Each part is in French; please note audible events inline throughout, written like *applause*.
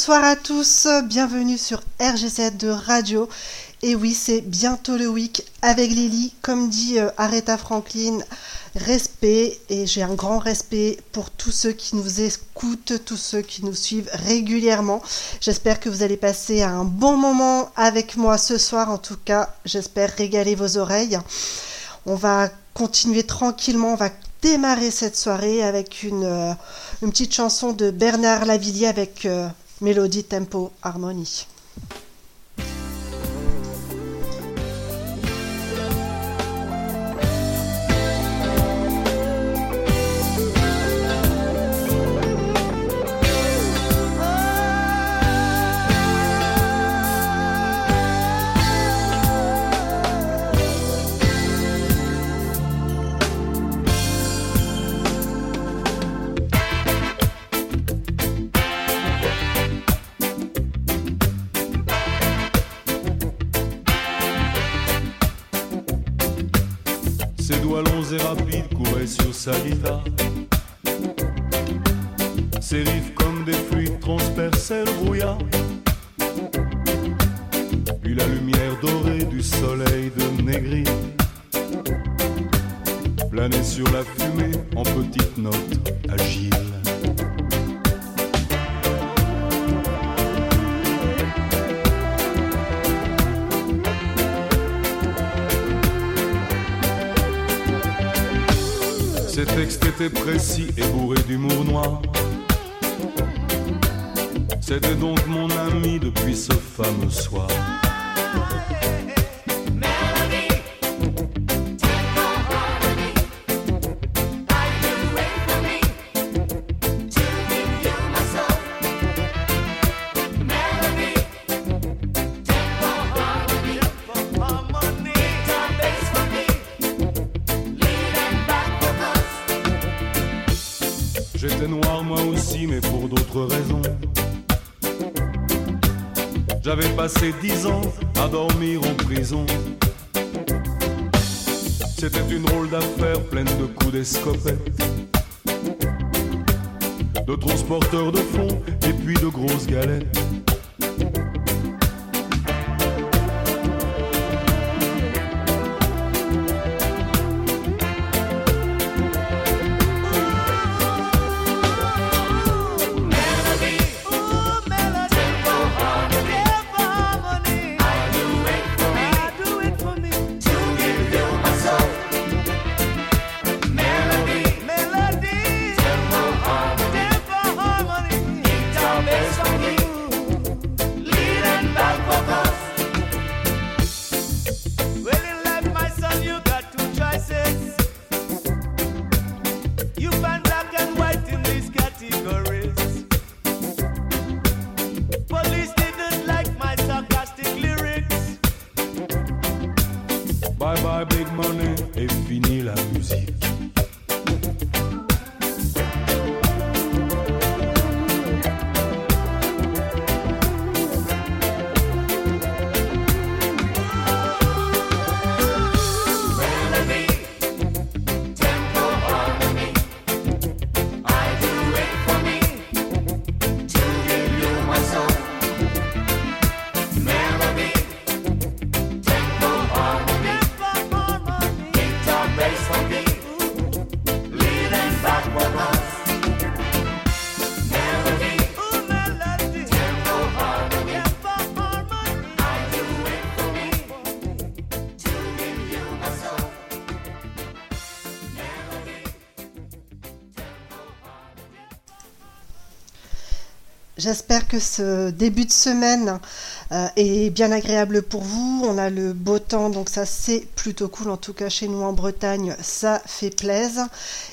Bonsoir à tous, bienvenue sur RG7 de Radio. Et oui, c'est bientôt le week avec Lily. Comme dit euh, Aretha Franklin, respect. Et j'ai un grand respect pour tous ceux qui nous écoutent, tous ceux qui nous suivent régulièrement. J'espère que vous allez passer un bon moment avec moi ce soir. En tout cas, j'espère régaler vos oreilles. On va continuer tranquillement, on va démarrer cette soirée avec une, euh, petite chanson de Bernard Lavillier avec euh, mélodie, tempo, harmonie. Sa guitare. Ses riffs comme des fruits transperçaient le brouillard. Ces textes étaient précis et bourrés d'humour noir. C'était donc mon ami depuis ce fameux soir. Passé dix ans à dormir en prison. C'était une drôle d'affaire pleine de coups d'escopette, de transporteurs de fonds et puis de grosses galettes. J'espère que ce début de semaine euh, est bien agréable pour vous. On a le beau temps, donc ça c'est plutôt cool. En tout cas chez nous en Bretagne, ça fait plaisir.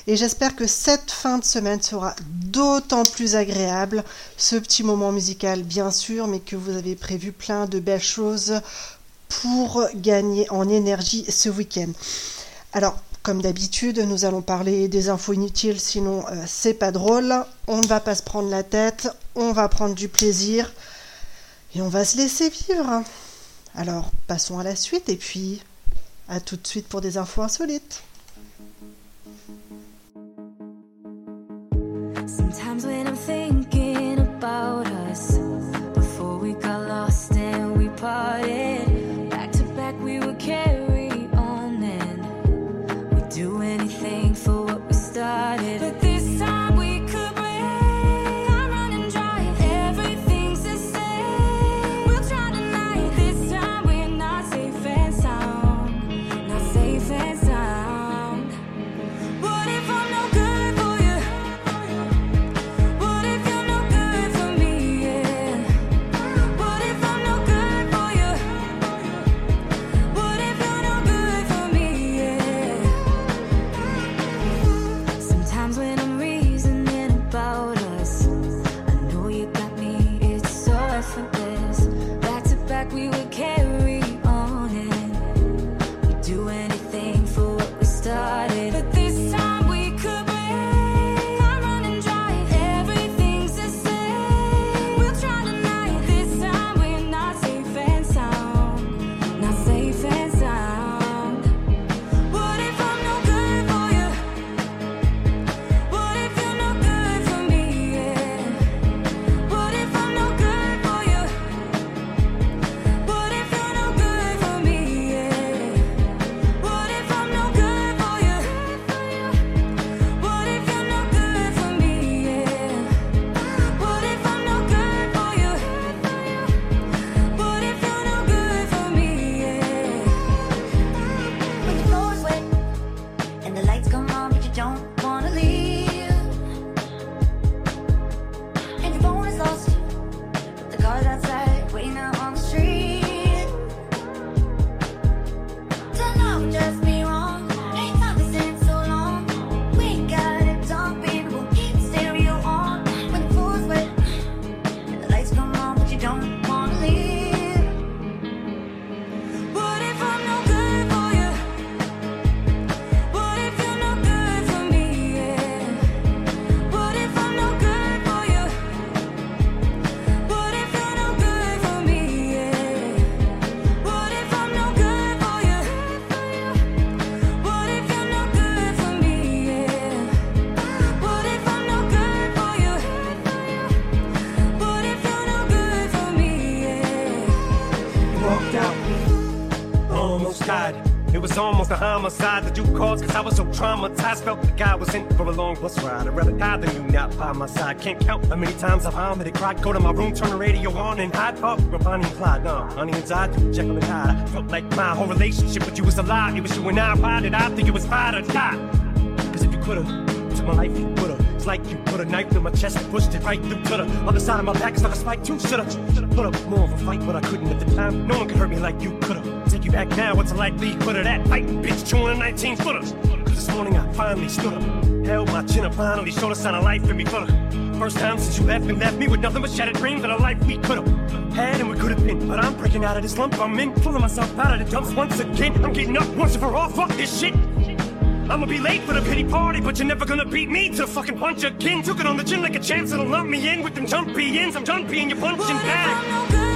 Et j'espère que cette fin de semaine sera d'autant plus agréable. Ce petit moment musical, bien sûr, mais que vous avez prévu plein de belles choses pour gagner en énergie ce week-end. Alors, comme d'habitude, nous allons parler des infos inutiles, sinon euh, c'est pas drôle. On ne va pas se prendre la tête, on va prendre du plaisir et on va se laisser vivre. Alors, passons à la suite et puis à tout de suite pour des infos insolites. It was almost a homicide that you caused cause I was so traumatized. Felt like I was in for a long bus ride. I'd rather die than you not by my side. Can't count how many times I've vomited, cried. Go to my room, turn the radio on, and hide up with Bonnie and Clyde. No, Honey and Todd, Jekyll and Hyde. Felt like my whole relationship with you was a lie. It was you and I. Why did I think it was hard to die? Cause if you could've took my life, you would've. It's like you put a knife through my chest and pushed it right through to the other side of my back. It's like a spike too. Should've, should've put up more of a fight, but I couldn't at the time. No one could hurt me like you could've. Take you back now, what's it like be put of that fight, bitch, chewing a 19 footer. This morning I finally stood up. Held my chin up, finally showed a sign of life in me fuller. First time since you left me, left me with nothing but shattered dreams and a life we could've had and we could've been. But I'm breaking out of this lump I'm in, pulling myself out of the dumps once again. I'm getting up once and for all, fuck this shit. I'ma be late for the pity party, but you're never gonna beat me to the fucking punch again. Took it on the chin like a chance it'll lump me in with them jumpy ends. I'm done being your punching bag.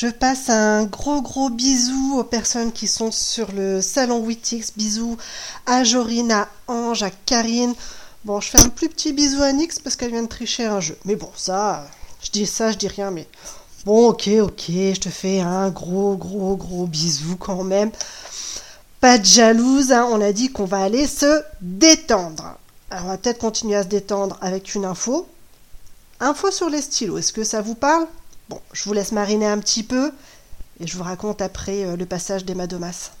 Je passe un gros gros bisou aux personnes qui sont sur le salon Witix. Bisous à Jorine, à Ange, à Karine. Bon, je fais un plus petit bisou à Nix parce qu'elle vient de tricher un jeu. Mais bon, ça, je dis ça, je dis rien, mais bon, ok, ok, je te fais un gros gros gros bisou quand même. Pas de jalouse, hein, on a dit qu'on va aller se détendre. Alors, on va peut-être continuer à se détendre avec une info. Info sur les stylos, est-ce que ça vous parle? Bon, je vous laisse mariner un petit peu et je vous raconte après euh, le passage d'Emma Domas.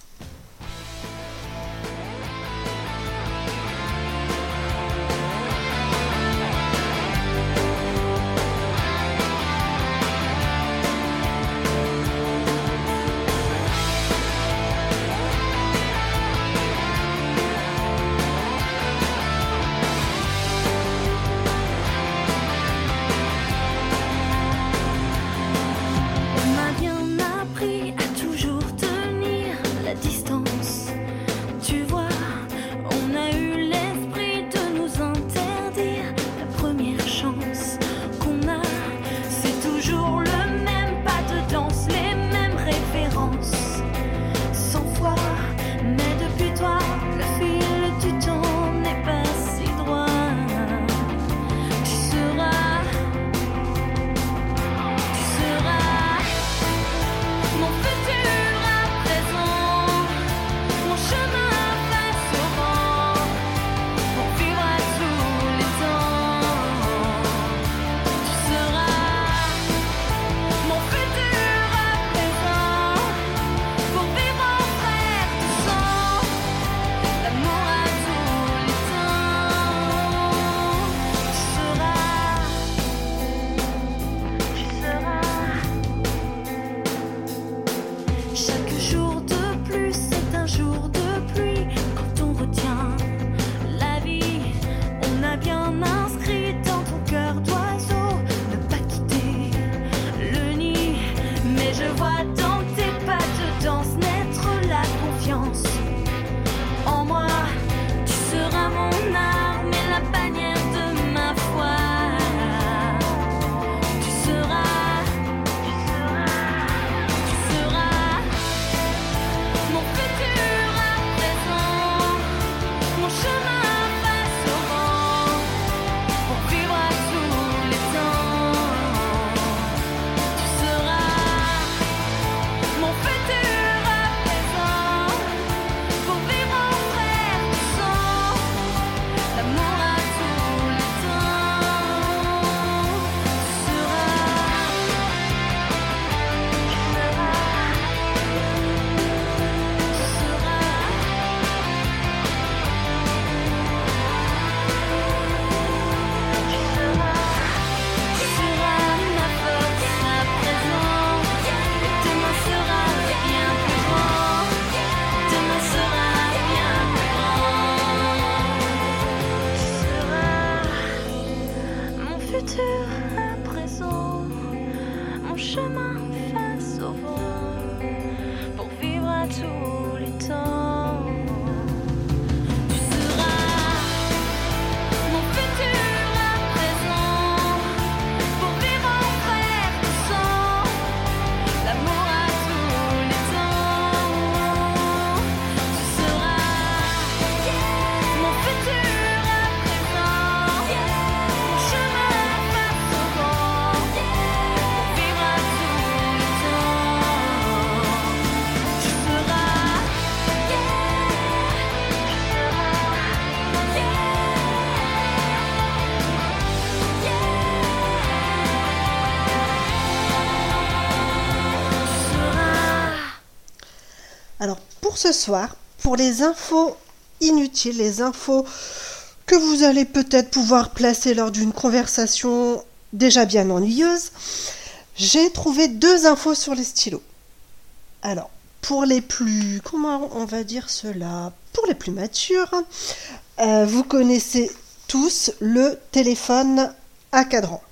Pour ce soir, pour les infos inutiles, les infos que vous allez peut-être pouvoir placer lors d'une conversation déjà bien ennuyeuse, j'ai trouvé deux infos sur les stylos. Alors, pour les plus, comment on va dire cela Pour les plus matures, euh, vous connaissez tous le téléphone à cadran.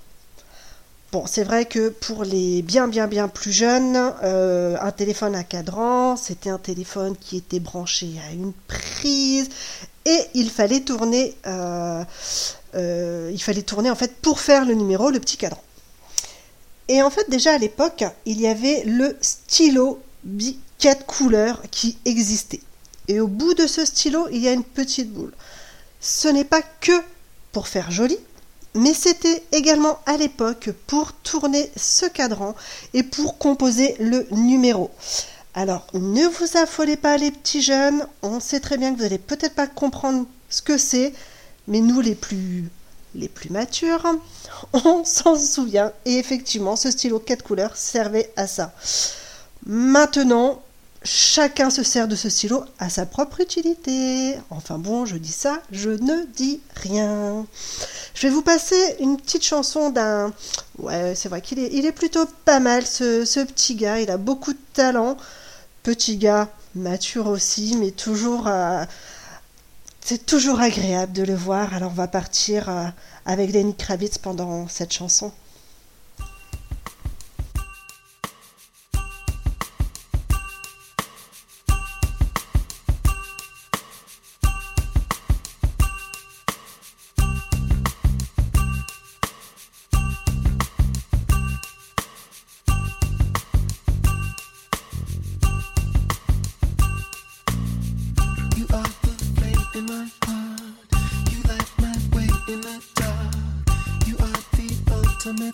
Bon, c'est vrai que pour les bien bien bien plus jeunes, euh, un téléphone à cadran, c'était un téléphone qui était branché à une prise et il fallait tourner, euh, euh, il fallait tourner en fait pour faire le numéro, le petit cadran. Et en fait, déjà à l'époque, il y avait le stylo 4 couleurs qui existait. Et au bout de ce stylo, il y a une petite boule. Ce n'est pas que pour faire joli, mais c'était également à l'époque pour tourner ce cadran et pour composer le numéro. Alors, ne vous affolez pas les petits jeunes, on sait très bien que vous n'allez peut-être pas comprendre ce que c'est, mais nous les plus les plus matures, *laughs* on s'en souvient et effectivement, ce stylo 4 couleurs servait à ça. Maintenant, chacun se sert de ce stylo à sa propre utilité. Enfin bon, je dis ça, je ne dis rien. Je vais vous passer une petite chanson d'un... Ouais, c'est vrai qu'il est, plutôt pas mal, ce, ce petit gars. Il a beaucoup de talent. Petit gars, mature aussi, mais toujours... euh, c'est toujours agréable de le voir. Alors on va partir euh, avec Lenny Kravitz pendant cette chanson.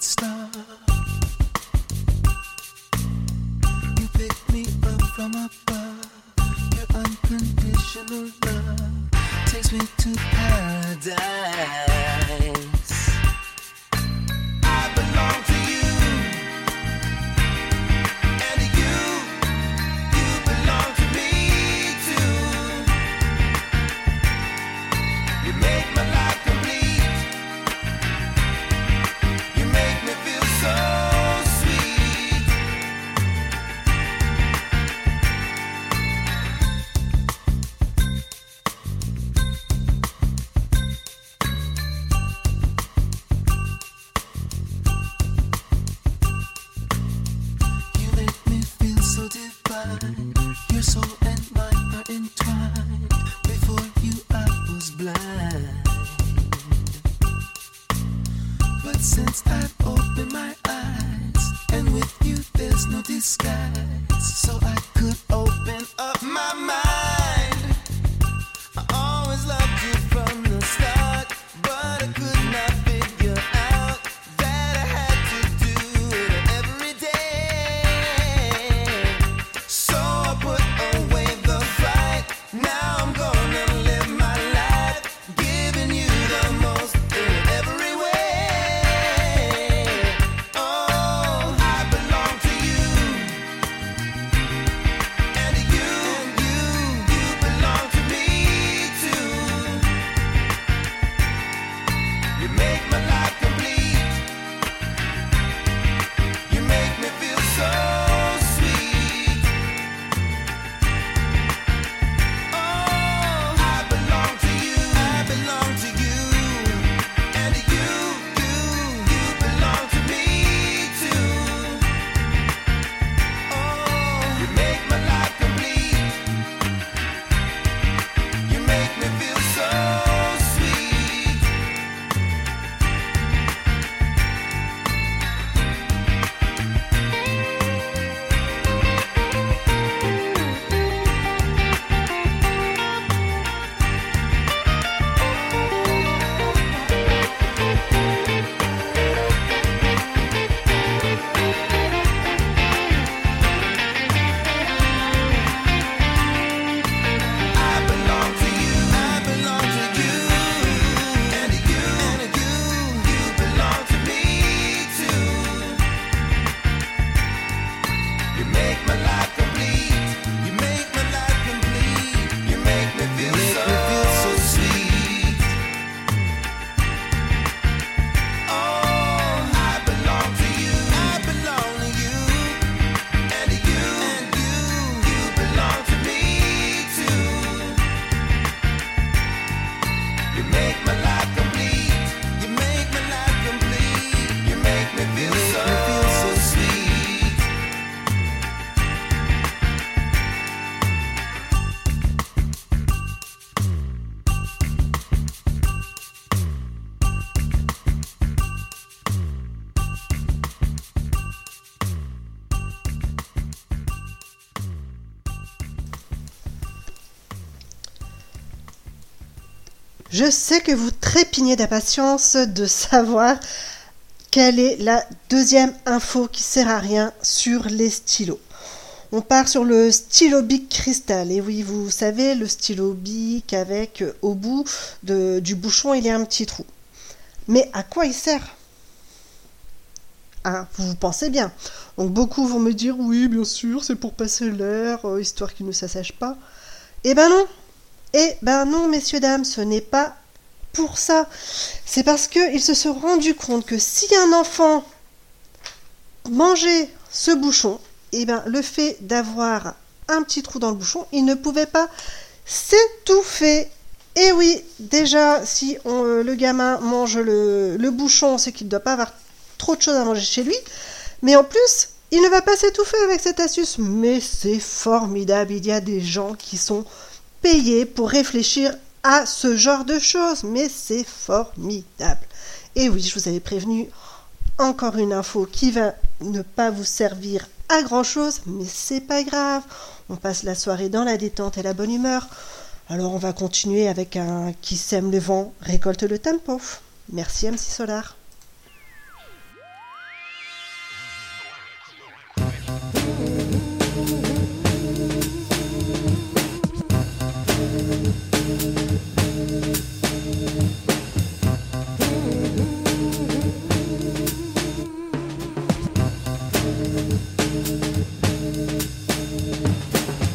stop. Je sais que vous trépignez d'impatience de savoir quelle est la deuxième info qui sert à rien sur les stylos. On part sur le stylo bic cristal. Et oui, vous savez, le stylo bic avec euh, au bout du bouchon, il y a un petit trou. Mais à quoi il sert? Hein, Vous vous pensez bien. Donc beaucoup vont me dire oui, bien sûr, c'est pour passer l'air, euh, histoire qu'il ne s'assèche pas. Eh ben non. Eh ben non, messieurs, dames, ce n'est pas pour ça. C'est parce qu'ils se sont rendus compte que si un enfant mangeait ce bouchon, eh ben le fait d'avoir un petit trou dans le bouchon, il ne pouvait pas s'étouffer. Et oui, déjà, si euh, le gamin mange le, le bouchon, c'est qu'il ne doit pas avoir trop de choses à manger chez lui. Mais en plus, il ne va pas s'étouffer avec cette astuce. Mais c'est formidable. Il y a des gens qui sont payés pour réfléchir à ce genre de choses. Mais c'est formidable. Et oui, je vous avais prévenu. Encore une info qui va ne pas vous servir à grand chose, mais c'est pas grave. On passe la soirée dans la détente et la bonne humeur. Alors on va continuer avec un qui sème le vent, récolte le tempo. Merci MC Solar.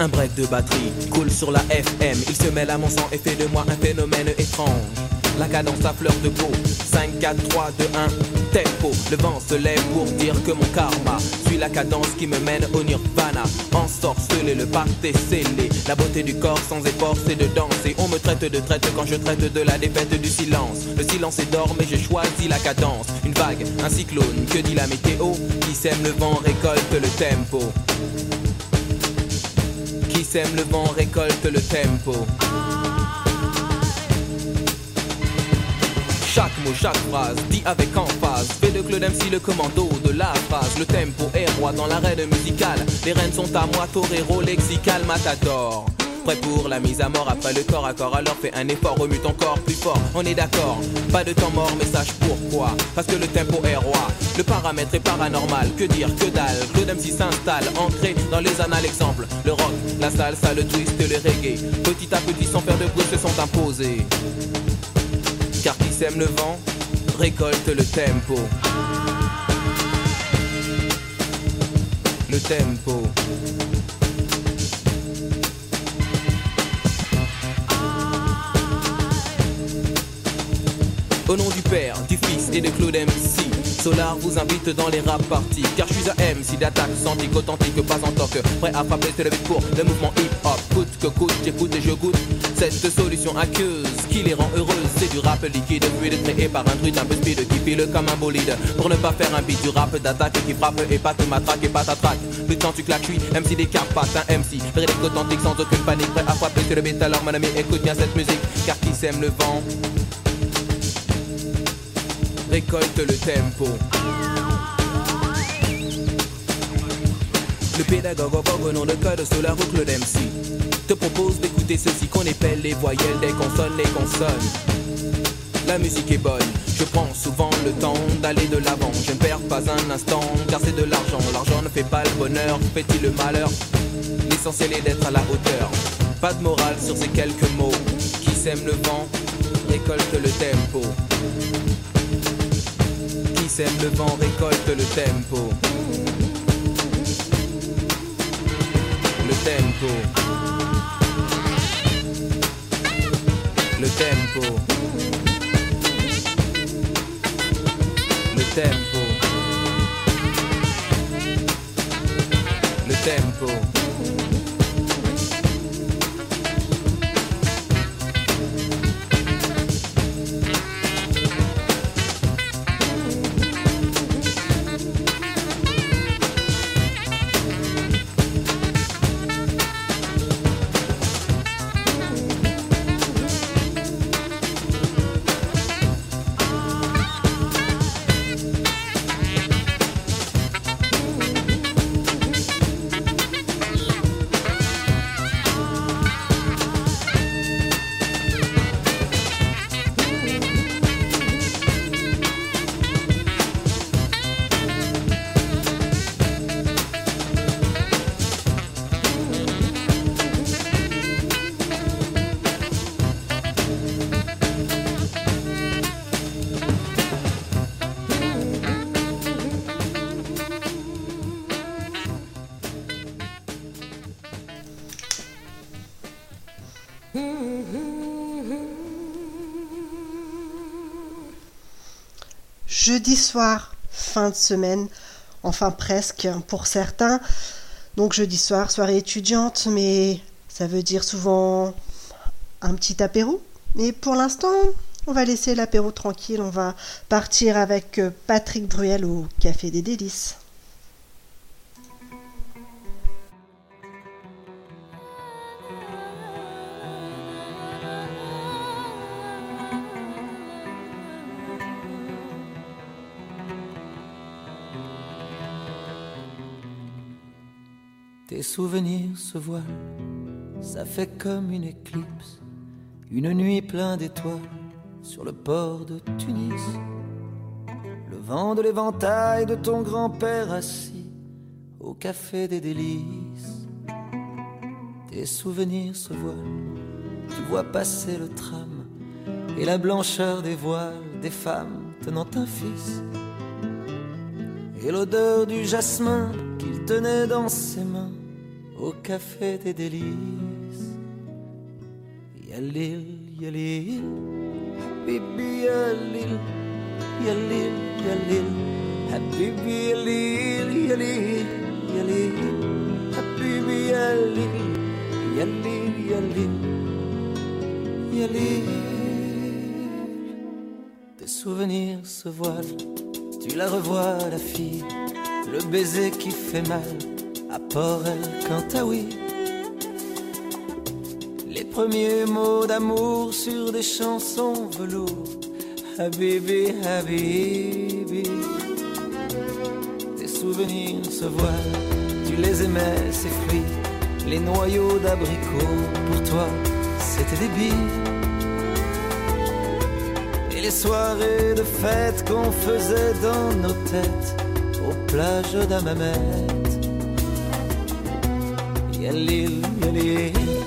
Un break de batterie coule sur la FM. Il se mêle à mon sang et fait de moi un phénomène étrange. La cadence à fleur de peau. 5, 4, 3, 2, 1. Tempo. Le vent se lève pour dire que mon karma suit la cadence qui me mène au nirvana. Ensorcelé, le pacte scellé. La beauté du corps sans effort, c'est de danser. On me traite de traite quand je traite de la défaite du silence. Le silence est d'or, mais j'ai choisi la cadence. Une vague, un cyclone, que dit la météo Qui sème le vent récolte le tempo. Sème le vent récolte le tempo. Chaque mot, chaque phrase, dit avec emphase. Fait de Claude MC le commando de la phrase. Le tempo est roi dans l'arène musicale. Les rênes sont à moi, torero, lexical, matador. Prêt pour la mise à mort après le corps à corps. Alors fais un effort, remue ton corps plus fort. On est d'accord, pas de temps mort, mais sache pourquoi. Parce que le tempo est roi. Le paramètre est paranormal. Que dire, que dalle. Claude MC s'installe, ancré dans les annales. Exemple, le rock, la salsa, le twist, le reggae. Petit à petit, sans faire de bruit, se sont imposés. Car qui sème le vent récolte le tempo. Le tempo. Au nom du Père, du Fils et de Claude MC, Solar vous invite dans les rap parties. Car je suis un MC d'attaque, santique, authentique, pas en toc. Prêt à frapper, se lever pour le mouvement hip-hop. Coûte que coûte, j'écoute et je goûte. Cette solution aqueuse qui les rend heureuses, c'est du rap liquide, fluide, créé par un druide un peu speed qui file comme un bolide. Pour ne pas faire un beat du rap d'attaque qui frappe et pas te matraque et pas t'attraque. Plus de temps tu claques, suis MC des carpates, un MC. Vrai authentique sans aucune panique, prêt à frapper sur le beat. Alors mon ami, écoute bien cette musique, car qui sème le vent récolte le tempo. Le pédagogue au nom de code Solar ou Claude MC te propose d'écouter ceci qu'on appelle les voyelles des consonnes, les consonnes. La musique est bonne, je prends souvent le temps d'aller de l'avant. Je ne perds pas un instant, car c'est de l'argent. L'argent ne fait pas le bonheur, fait-il le malheur? L'essentiel est d'être à la hauteur. Pas de morale sur ces quelques mots. Qui sème le vent, récolte le tempo. Sème le vent, récolte le tempo. Le tempo. Le tempo. Le tempo. Le tempo. Jeudi soir, fin de semaine, enfin presque pour certains. Donc jeudi soir, soirée étudiante, mais ça veut dire souvent un petit apéro. Mais pour l'instant, on va laisser l'apéro tranquille. On va partir avec euh, Patrick Bruel au Café des Délices. Tes souvenirs se voilent, ça fait comme une éclipse, une nuit pleine d'étoiles sur le port de Tunis. Le vent de l'éventail de ton grand-père assis au café des délices. Tes souvenirs se voilent, tu vois passer le tram et la blancheur des voiles des femmes tenant un fils. Et l'odeur du jasmin qu'il tenait dans ses mains au café des délices. Yalil, yalil, habibi yalil, yalil, yalil, habibi yalil, yalil, yalil, habibi yalil, yalil, yalil, yalil. Tes souvenirs se voilent, tu la revois la fille, le baiser qui fait mal à Port El Cantaoui. Les premiers mots d'amour sur des chansons velours. Habibi, Habibi. Tes souvenirs se voilent, tu les aimais, ces fruits. Les noyaux d'abricots, pour toi, c'était des billes. Et les soirées de fête qu'on faisait dans nos têtes, aux plages d'Amamet. Yalil, yalil, habibi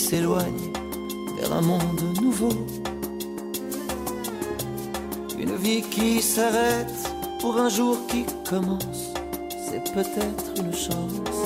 s'éloigne vers un monde nouveau. Une vie qui s'arrête pour un jour qui commence, c'est peut-être une chance.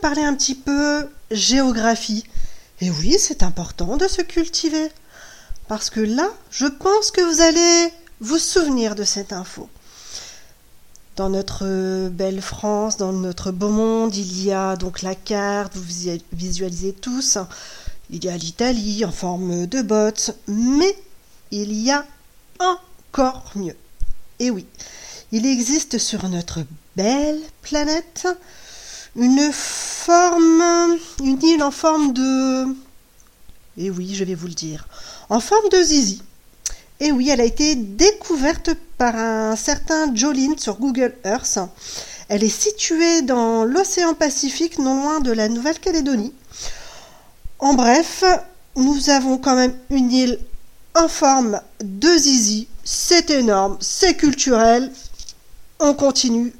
Parlait un petit peu géographie Et oui, c'est important de se cultiver. Parce que là, je pense que vous allez vous souvenir de cette info. Dans notre belle France, dans notre beau monde, il y a donc la carte, vous visu- visualisez tous. Il y a l'Italie en forme de botte, mais il y a encore mieux. Et oui, il existe sur notre belle planète une forme, une île en forme de... Et oui, je vais vous le dire, en forme de zizi. Et oui, elle a été découverte par un certain Jolene sur Google Earth. Elle est située dans l'océan Pacifique, non loin de la Nouvelle-Calédonie. En bref, nous avons quand même une île en forme de zizi. C'est énorme, c'est culturel. On continue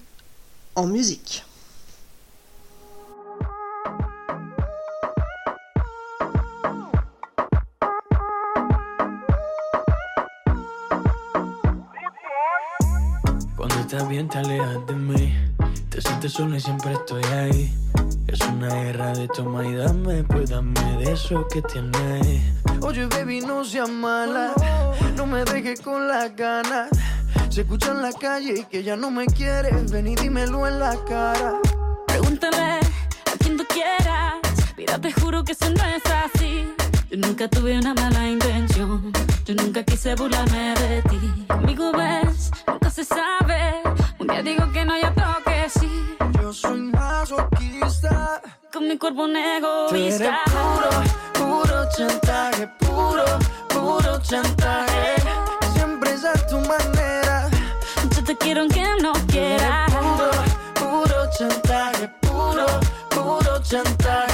en musique. Bien te alejas de mí Te sientes sola y siempre estoy ahí Es una guerra de toma y dame Pues dame de eso que tienes Oye baby no seas mala No me dejes con las ganas Se escucha en la calle y que ya no me quieres Ven y dímelo en la cara Pregúntale a quien tú quieras. Mira, te juro que eso no es así. Yo nunca tuve una mala intención. Yo nunca quise burlarme de ti. Amigo, ves, nunca se sabe. Digo que no, ya toque sí. Yo soy masoquista Con mi cuerpo un Tú eres egoísta. puro, puro chantaje Puro, puro chantaje Siempre es a tu manera Yo te quiero aunque no quiera. Puro, puro chantaje, puro, puro chantaje.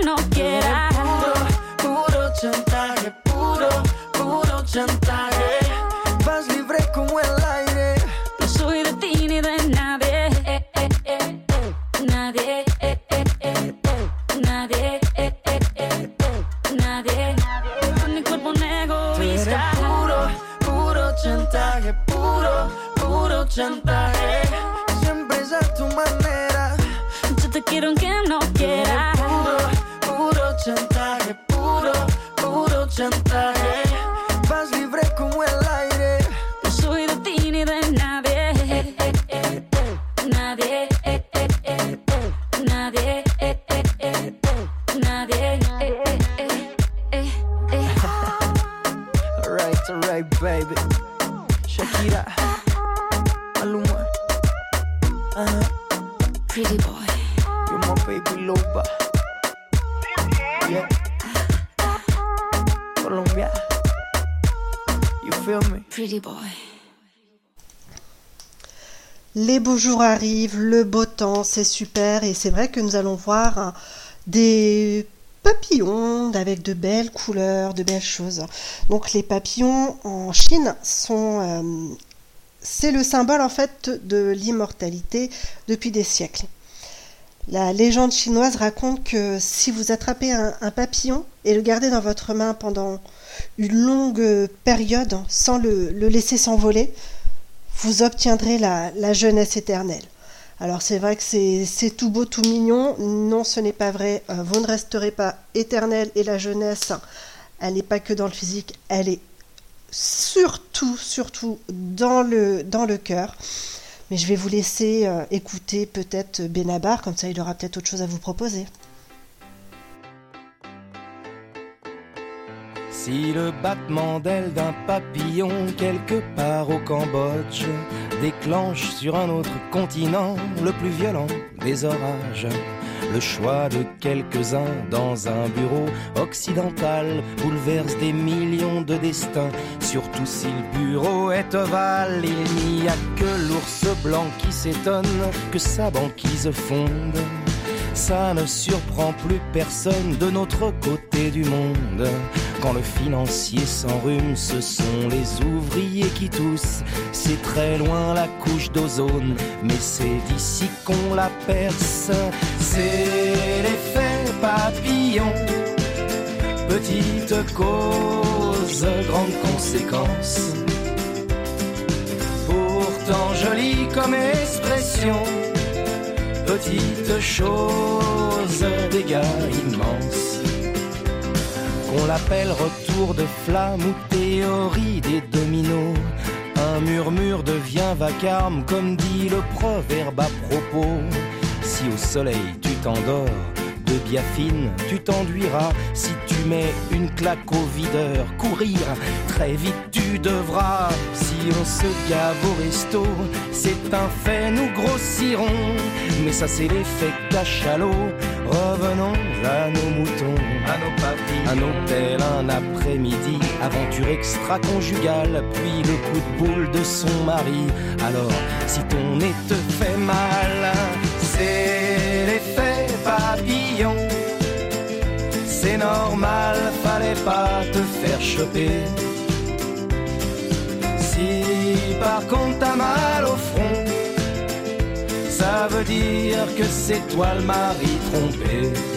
chantaje. Vas libre como el aire. No soy de ti ni de nadie. Eh, eh, eh, eh. Nadie. Nadie. Nadie. Con mi cuerpo un egoísta. puro, puro chantaje, puro, puro chantaje. Siempre es a tu manera. Yo te quiero aunque no quiera. Puro, puro chantaje, puro, puro chantaje. Beaux jours arrivent, le beau temps, c'est super et c'est vrai que nous allons voir des papillons avec de belles couleurs, de belles choses. Donc les papillons en Chine sont euh, c'est le symbole en fait de l'immortalité depuis des siècles. La légende chinoise raconte que si vous attrapez un, un papillon et le gardez dans votre main pendant une longue période sans le, le laisser s'envoler, vous obtiendrez la, jeunesse éternelle. Alors c'est vrai que c'est c'est tout beau, tout mignon. Non, ce n'est pas vrai. Euh, vous ne resterez pas éternel et la jeunesse, elle n'est pas que dans le physique, elle est surtout, surtout dans le, dans le cœur. Mais je vais vous laisser euh, écouter peut-être Benabar, comme ça il aura peut-être autre chose à vous proposer. Si le battement d'aile d'un papillon quelque part au Cambodge déclenche sur un autre continent le plus violent des orages, le choix de quelques-uns dans un bureau occidental bouleverse des millions de destins, surtout si le bureau est ovale. Il n'y a que l'ours blanc qui s'étonne que sa banquise fonde. Ça ne surprend plus personne de notre côté du monde. Quand le financier s'enrhume, ce sont les ouvriers qui toussent. C'est très loin la couche d'ozone, mais c'est d'ici qu'on la perce. C'est l'effet papillon. Petite cause, grande conséquence. Pourtant jolie comme expression petite chose, dégâts immenses. Qu'on l'appelle retour de flamme ou théorie des dominos. Un murmure devient vacarme, comme dit le proverbe à propos. Si au soleil tu t'endors, de biafine tu t'enduiras. Si tu mets une claque au videur, courir, très vite tu devras. Si on se gave au resto, c'est un fait, nous grossirons. Mais ça c'est l'effet cachalot. Revenons à nos moutons, à nos papilles, un hôtel, un après-midi, aventure extra-conjugale, puis le coup de boule de son mari. Alors, si ton nez te fait mal, c'est normal, fallait pas te faire choper. Si par contre t'as mal au front, ça veut dire que c'est toi le mari trompé.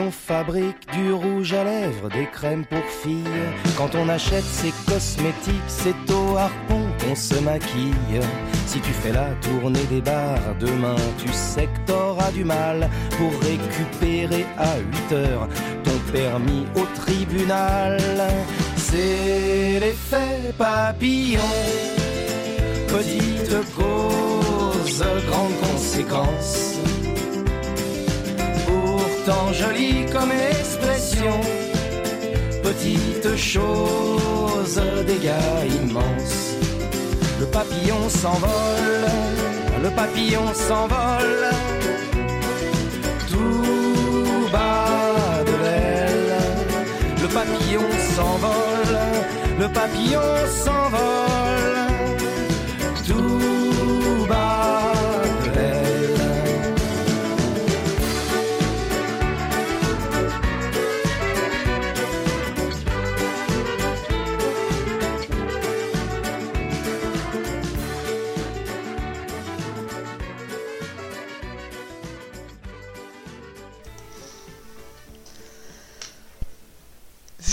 On fabrique du rouge à lèvres, des crèmes pour filles. Quand on achète ses cosmétiques, c'est au harpon qu'on se maquille. Si tu fais la tournée des bars demain, tu sais que t'auras du mal pour récupérer à 8 heures ton permis au tribunal. C'est l'effet papillon, petite cause, grande conséquence pourtant jolie comme expression. Petite chose, dégâts immenses. Le papillon s'envole, le papillon s'envole. Tout bas de l'aile. Le papillon s'envole, le papillon s'envole.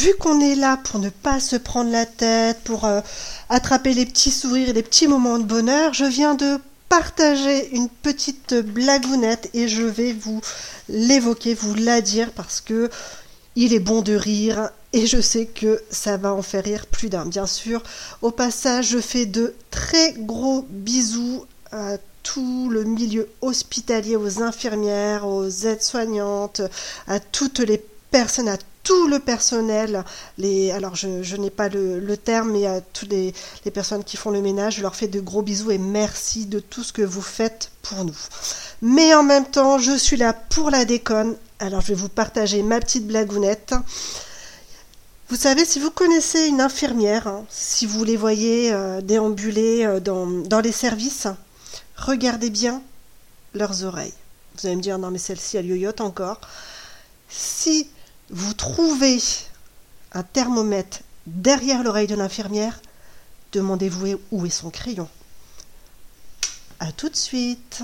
Vu qu'on est là pour ne pas se prendre la tête, pour euh, attraper les petits sourires et les petits moments de bonheur, je viens de partager une petite blagounette et je vais vous l'évoquer, vous la dire parce que il est bon de rire et je sais que ça va en faire rire plus d'un. Bien sûr, au passage, je fais de très gros bisous à tout le milieu hospitalier, aux infirmières, aux aides-soignantes, à toutes les personnes, à tout le personnel, alors je, n'ai pas le, terme, mais à toutes les, personnes qui font le ménage, je leur fais de gros bisous et merci de tout ce que vous faites pour nous. Mais en même temps, je suis là pour la déconne, alors je vais vous partager ma petite blagounette. Vous savez, si vous connaissez une infirmière, hein, si vous les voyez euh, déambuler euh, dans, dans les services, regardez bien leurs oreilles. Vous allez me dire, non mais celle-ci, elle yoyote encore. Si vous trouvez un thermomètre derrière l'oreille de l'infirmière, demandez-vous où est son crayon. À tout de suite.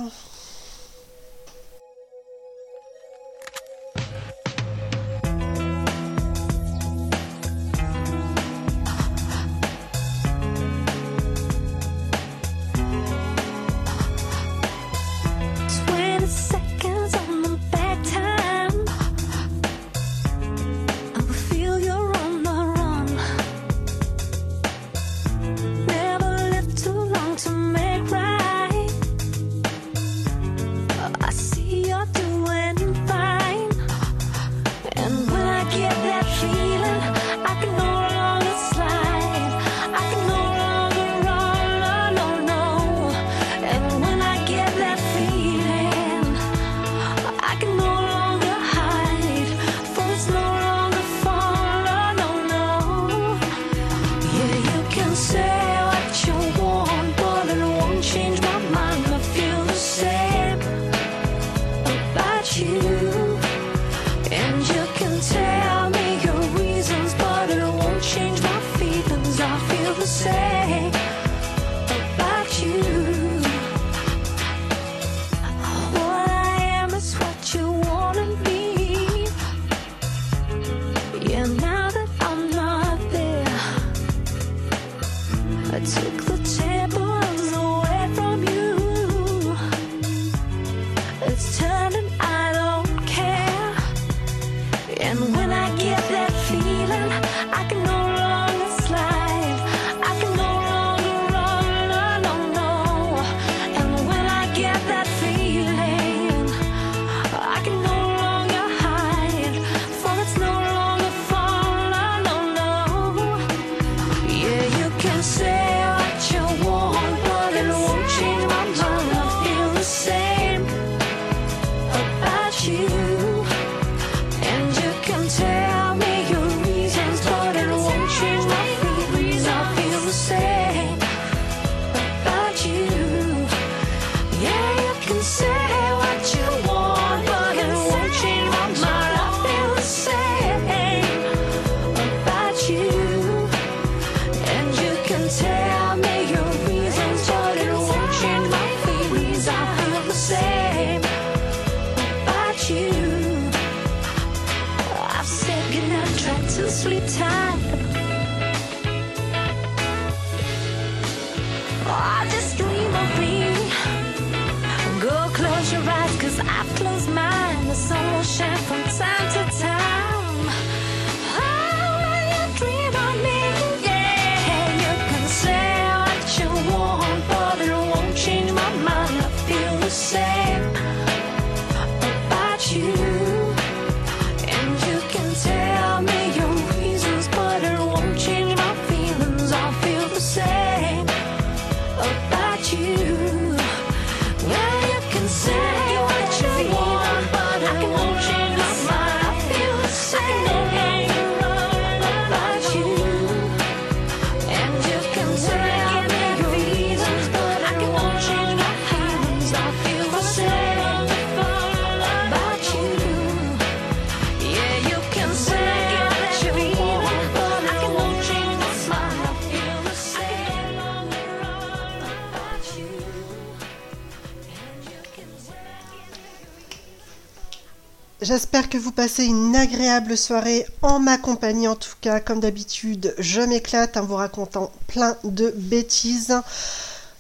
J'espère que vous passez une agréable soirée en ma compagnie en tout cas. Comme d'habitude, je m'éclate en vous racontant plein de bêtises.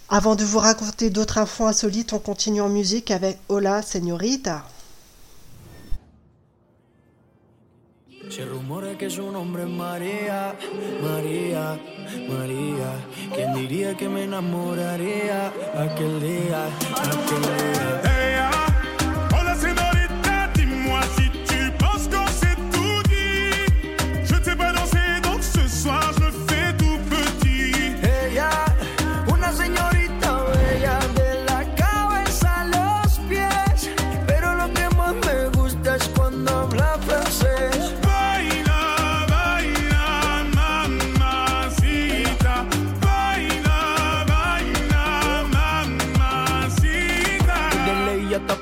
Avant de vous raconter d'autres infos insolites, on continue en musique avec Hola Señorita.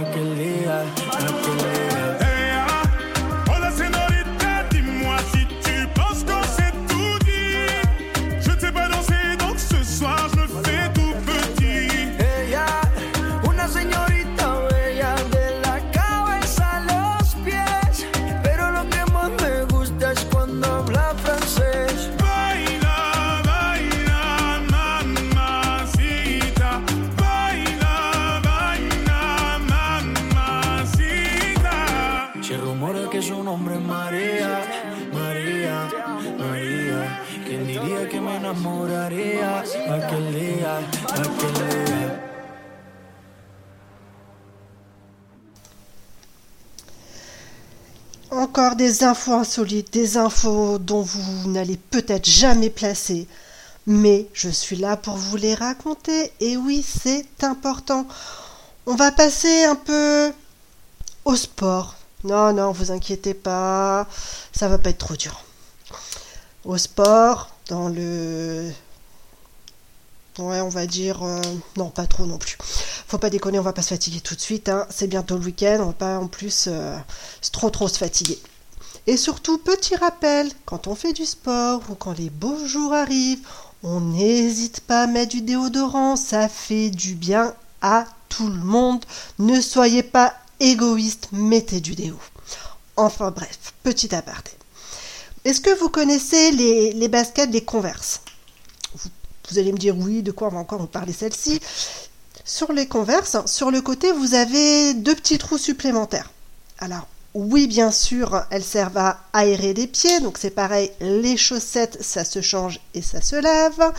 aquel día. des infos insolites, des infos dont vous n'allez peut-être jamais placer. Mais je suis là pour vous les raconter. Et oui, c'est important. On va passer un peu au sport. Non, non, vous inquiétez pas. Ça va pas être trop dur. Au sport, dans le Ouais, on va dire. Euh, non, pas trop non plus. Faut pas déconner, on va pas se fatiguer tout de suite. Hein. C'est bientôt le week-end, on va pas en plus euh, trop trop se fatiguer. Et surtout, petit rappel, quand on fait du sport ou quand les beaux jours arrivent, on n'hésite pas à mettre du déodorant, ça fait du bien à tout le monde. Ne soyez pas égoïste, mettez du déo. Enfin bref, petit aparté. Est-ce que vous connaissez les, baskets, les Converse? Vous, vous allez me dire oui, de quoi on va encore vous parler celle-ci? Sur les Converse, sur le côté, vous avez deux petits trous supplémentaires. Alors, oui, bien sûr, elles servent à aérer les pieds, donc c'est pareil, les chaussettes, ça se change et ça se lave.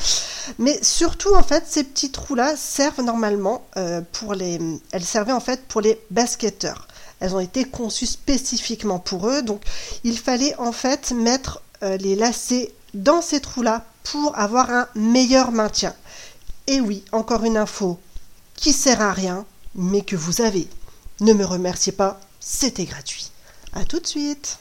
Mais surtout, en fait, ces petits trous-là servent normalement euh, pour les... Elles servaient en fait pour les basketteurs. Elles ont été conçues spécifiquement pour eux, donc il fallait en fait mettre euh, les lacets dans ces trous-là pour avoir un meilleur maintien. Et oui, encore une info qui sert à rien, mais que vous avez. Ne me remerciez pas, c'était gratuit. À tout de suite.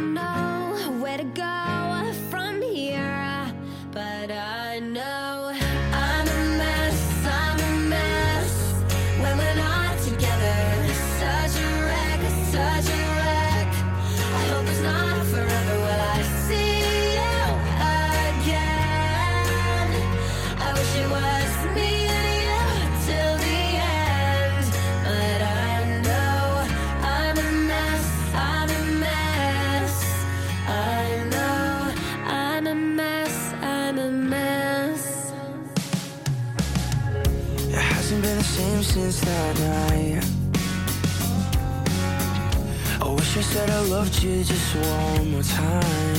Know loved you just one more time.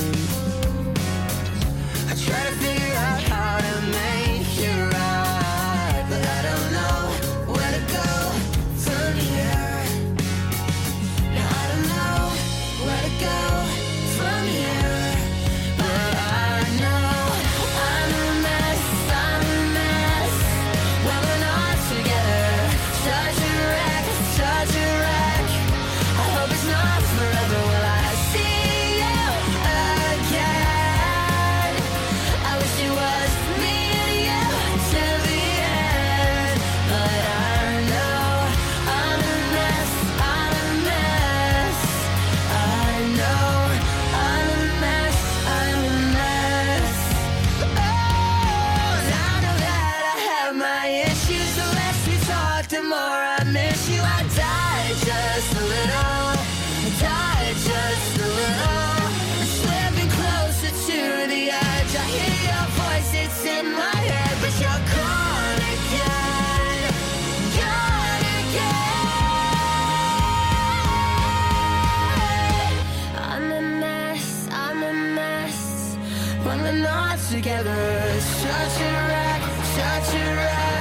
When we're not together, such a wreck, such a wreck.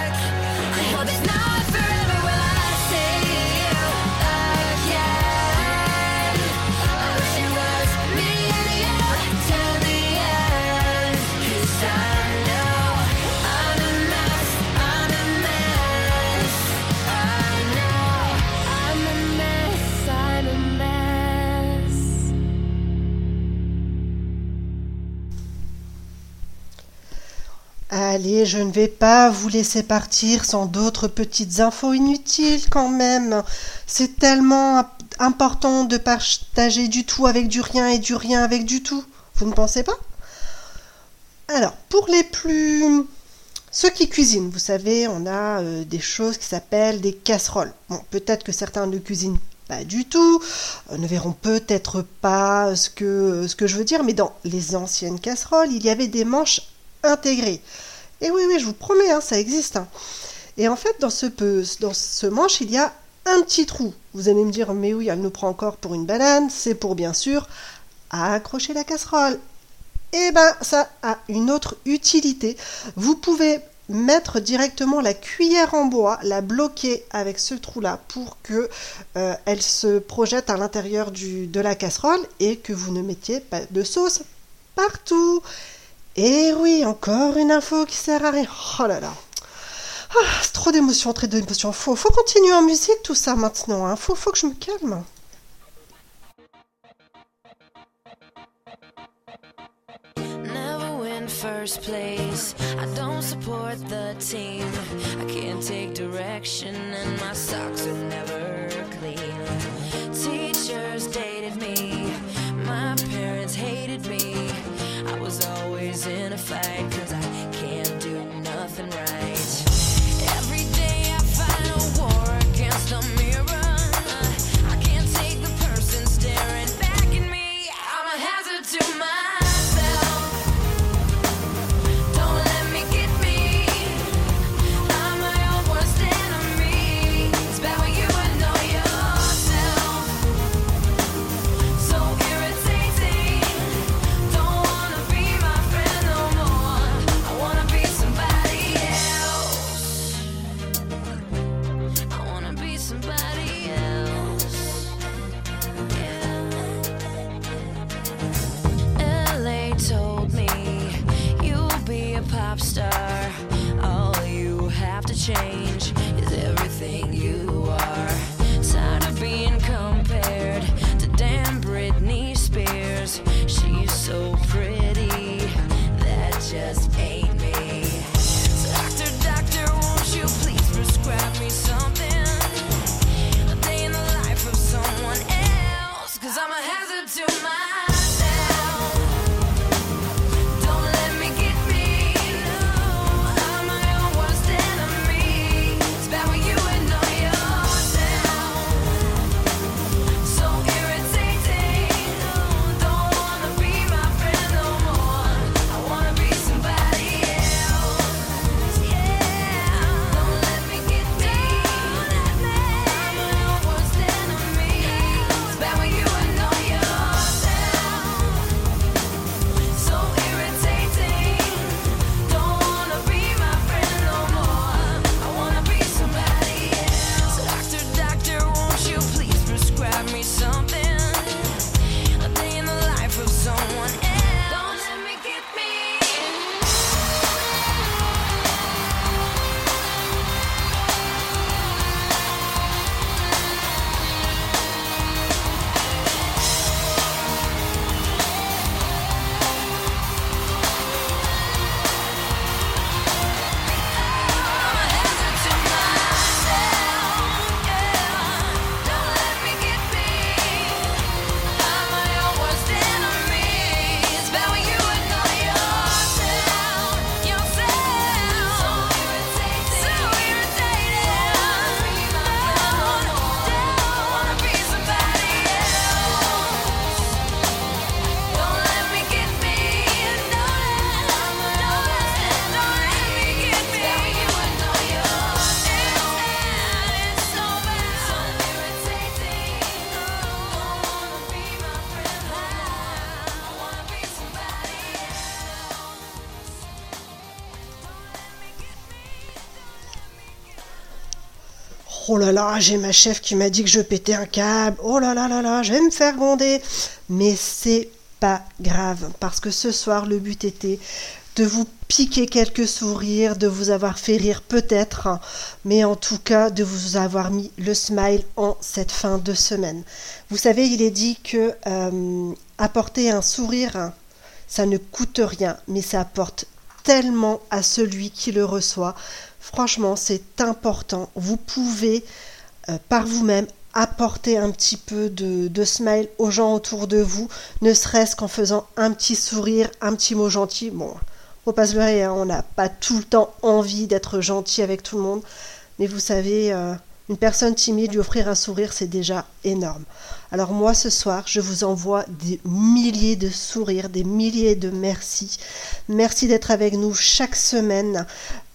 Allez, je ne vais pas vous laisser partir sans d'autres petites infos inutiles quand même. C'est tellement imp- important de partager du tout avec du rien et du rien avec du tout. Vous ne pensez pas? Alors, pour les plus... Ceux qui cuisinent, vous savez, on a euh, des choses qui s'appellent des casseroles. Bon, peut-être que certains ne cuisinent pas du tout, euh, ne verront peut-être pas que, ce que je veux dire, mais dans les anciennes casseroles, il y avait des manches intégrées. Et oui, oui, je vous promets, hein, ça existe. hein. Et en fait, dans ce, dans ce manche, il y a un petit trou. Vous allez me dire, mais oui, elle nous prend encore pour une banane. C'est pour bien sûr accrocher la casserole. Eh ben, ça a une autre utilité. Vous pouvez mettre directement la cuillère en bois, la bloquer avec ce trou-là pour que euh, elle se projette à l'intérieur de la casserole et que vous ne mettiez pas de sauce partout. Et oui, encore une info qui sert à rien. Oh là là. Ah, c'est trop d'émotions, très d'émotions. Faut, faut continuer en musique tout ça maintenant. Hein. Faut, faut que je me calme. First place. I don't support the team. I can't take direction, and my socks are never clean. Teachers something? Là j'ai ma chef qui m'a dit que je pétais un câble. Oh là là là là, je vais me faire gronder. Mais c'est pas grave, parce que ce soir, le but était de vous piquer quelques sourires, de vous avoir fait rire peut-être, mais en tout cas de vous avoir mis le smile en cette fin de semaine. Vous savez, il est dit que euh, apporter un sourire, ça ne coûte rien, mais ça apporte tellement à celui qui le reçoit. Franchement, c'est important. Vous pouvez euh, par vous-même apporter un petit peu de, smile aux gens autour de vous, ne serait-ce qu'en faisant un petit sourire, un petit mot gentil. Bon, faut pas se hein, on n'a pas tout le temps envie d'être gentil avec tout le monde, mais vous savez, euh, Une personne timide, lui offrir un sourire, c'est déjà énorme. Alors moi, ce soir, je vous envoie des milliers de sourires, des milliers de merci. Merci d'être avec nous chaque semaine.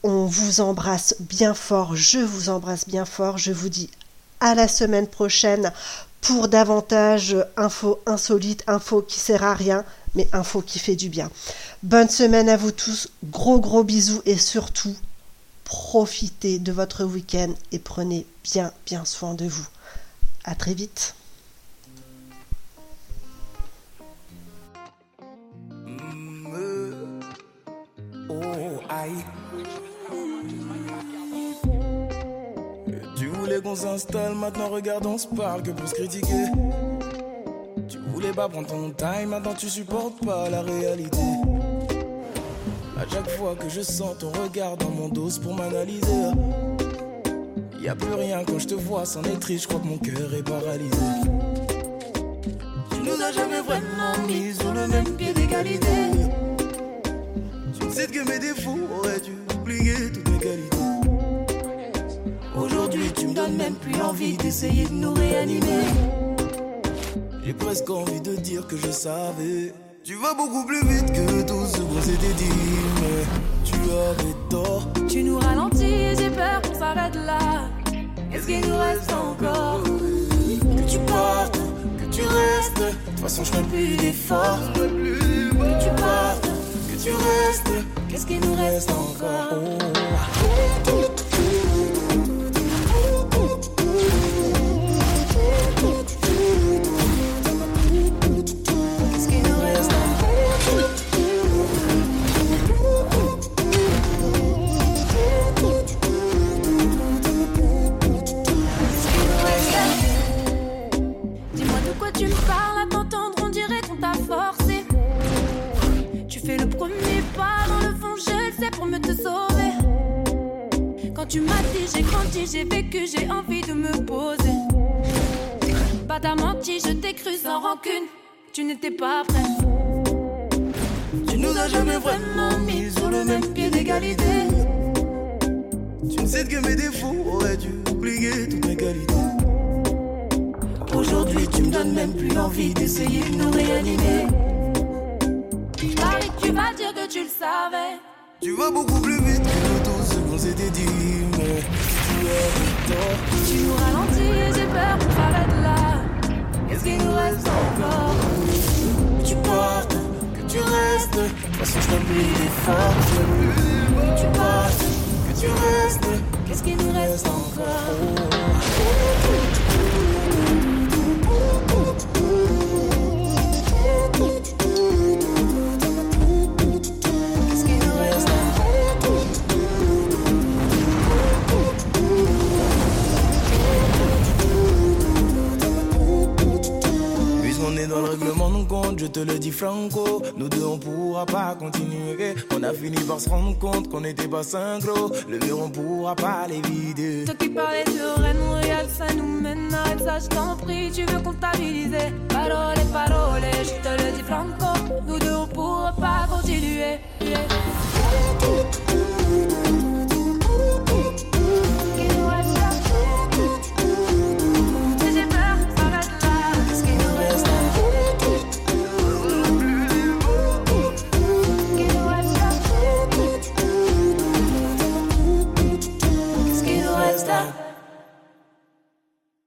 On vous embrasse bien fort, je vous embrasse bien fort. Je vous dis à la semaine prochaine pour davantage infos insolites, infos qui sert à rien, mais infos qui fait du bien. Bonne semaine à vous tous, gros gros bisous et surtout profitez de votre week-end et prenez bien bien soin de vous. À très vite. Aïe. Voulais qu'on s'installe, maintenant regarde, on se parle que pour se critiquer. Tu voulais pas prendre ton time, maintenant tu supportes pas la réalité. À chaque fois que je sens ton regard dans mon dos pour m'analyser. Y a plus rien quand je te vois, c'en est triste, je crois que mon cœur est paralysé. Tu nous as jamais vraiment mis sur le même pied d'égalité. Tu sais que mes défauts auraient dû oublier toutes mes qualités. Aujourd'hui, tu me donnes même plus envie d'essayer de nous réanimer. J'ai presque envie de dire que je savais. Tu vas beaucoup plus vite que tout ce qu'on s'était dit, mais tu avais tort. Tu nous ralentis, j'ai peur qu'on s'arrête là. Qu'est-ce qu'il nous reste encore Que tu partes, que tu restes. De toute façon, je ferai plus d'efforts. Que tu partes, que tu restes. Qu'est-ce qu'il nous reste encore tu me parles, à t'entendre, on dirait qu'on t'a forcé. Tu fais le premier pas, dans le fond, je le sais pour me te sauver. Quand tu m'as dit, j'ai grandi, j'ai vécu, j'ai envie de me poser. Pas t'as menti, je t'ai cru sans rancune. Tu n'étais pas prêt. Tu nous as jamais vraiment mis sur le même pied d'égalité. Tu ne sais que mes défauts auraient dû oublier toutes mes qualités. Aujourd'hui, tu me donnes même plus envie d'essayer de nous réanimer. Paris, tu vas dire que tu le savais. Tu vas beaucoup plus vite que tout ce qu'on s'était dit, mais tu avais tort. Tu nous ralentis et j'ai peur qu'on s'arrête là. Qu'est-ce qu'il nous reste encore? Que tu partes, que tu restes. De toute façon, je plus d'efforts. Que tu partes, que tu restes. Qu'est-ce qu'il nous reste encore Puisqu'on est dans le règlement de compte, je te le dis franco. Nous deux, on pourra pas continuer. On a fini par se rendre compte qu'on n'était pas synchro. Le mur, on pourra pas les vider. Toi qui parlais de Rennes, Montréal, ça nous mène à ça, je t'en prie, tu veux comptabiliser. Parole, parole, je te le dis franco, nous deux on pourra pas continuer.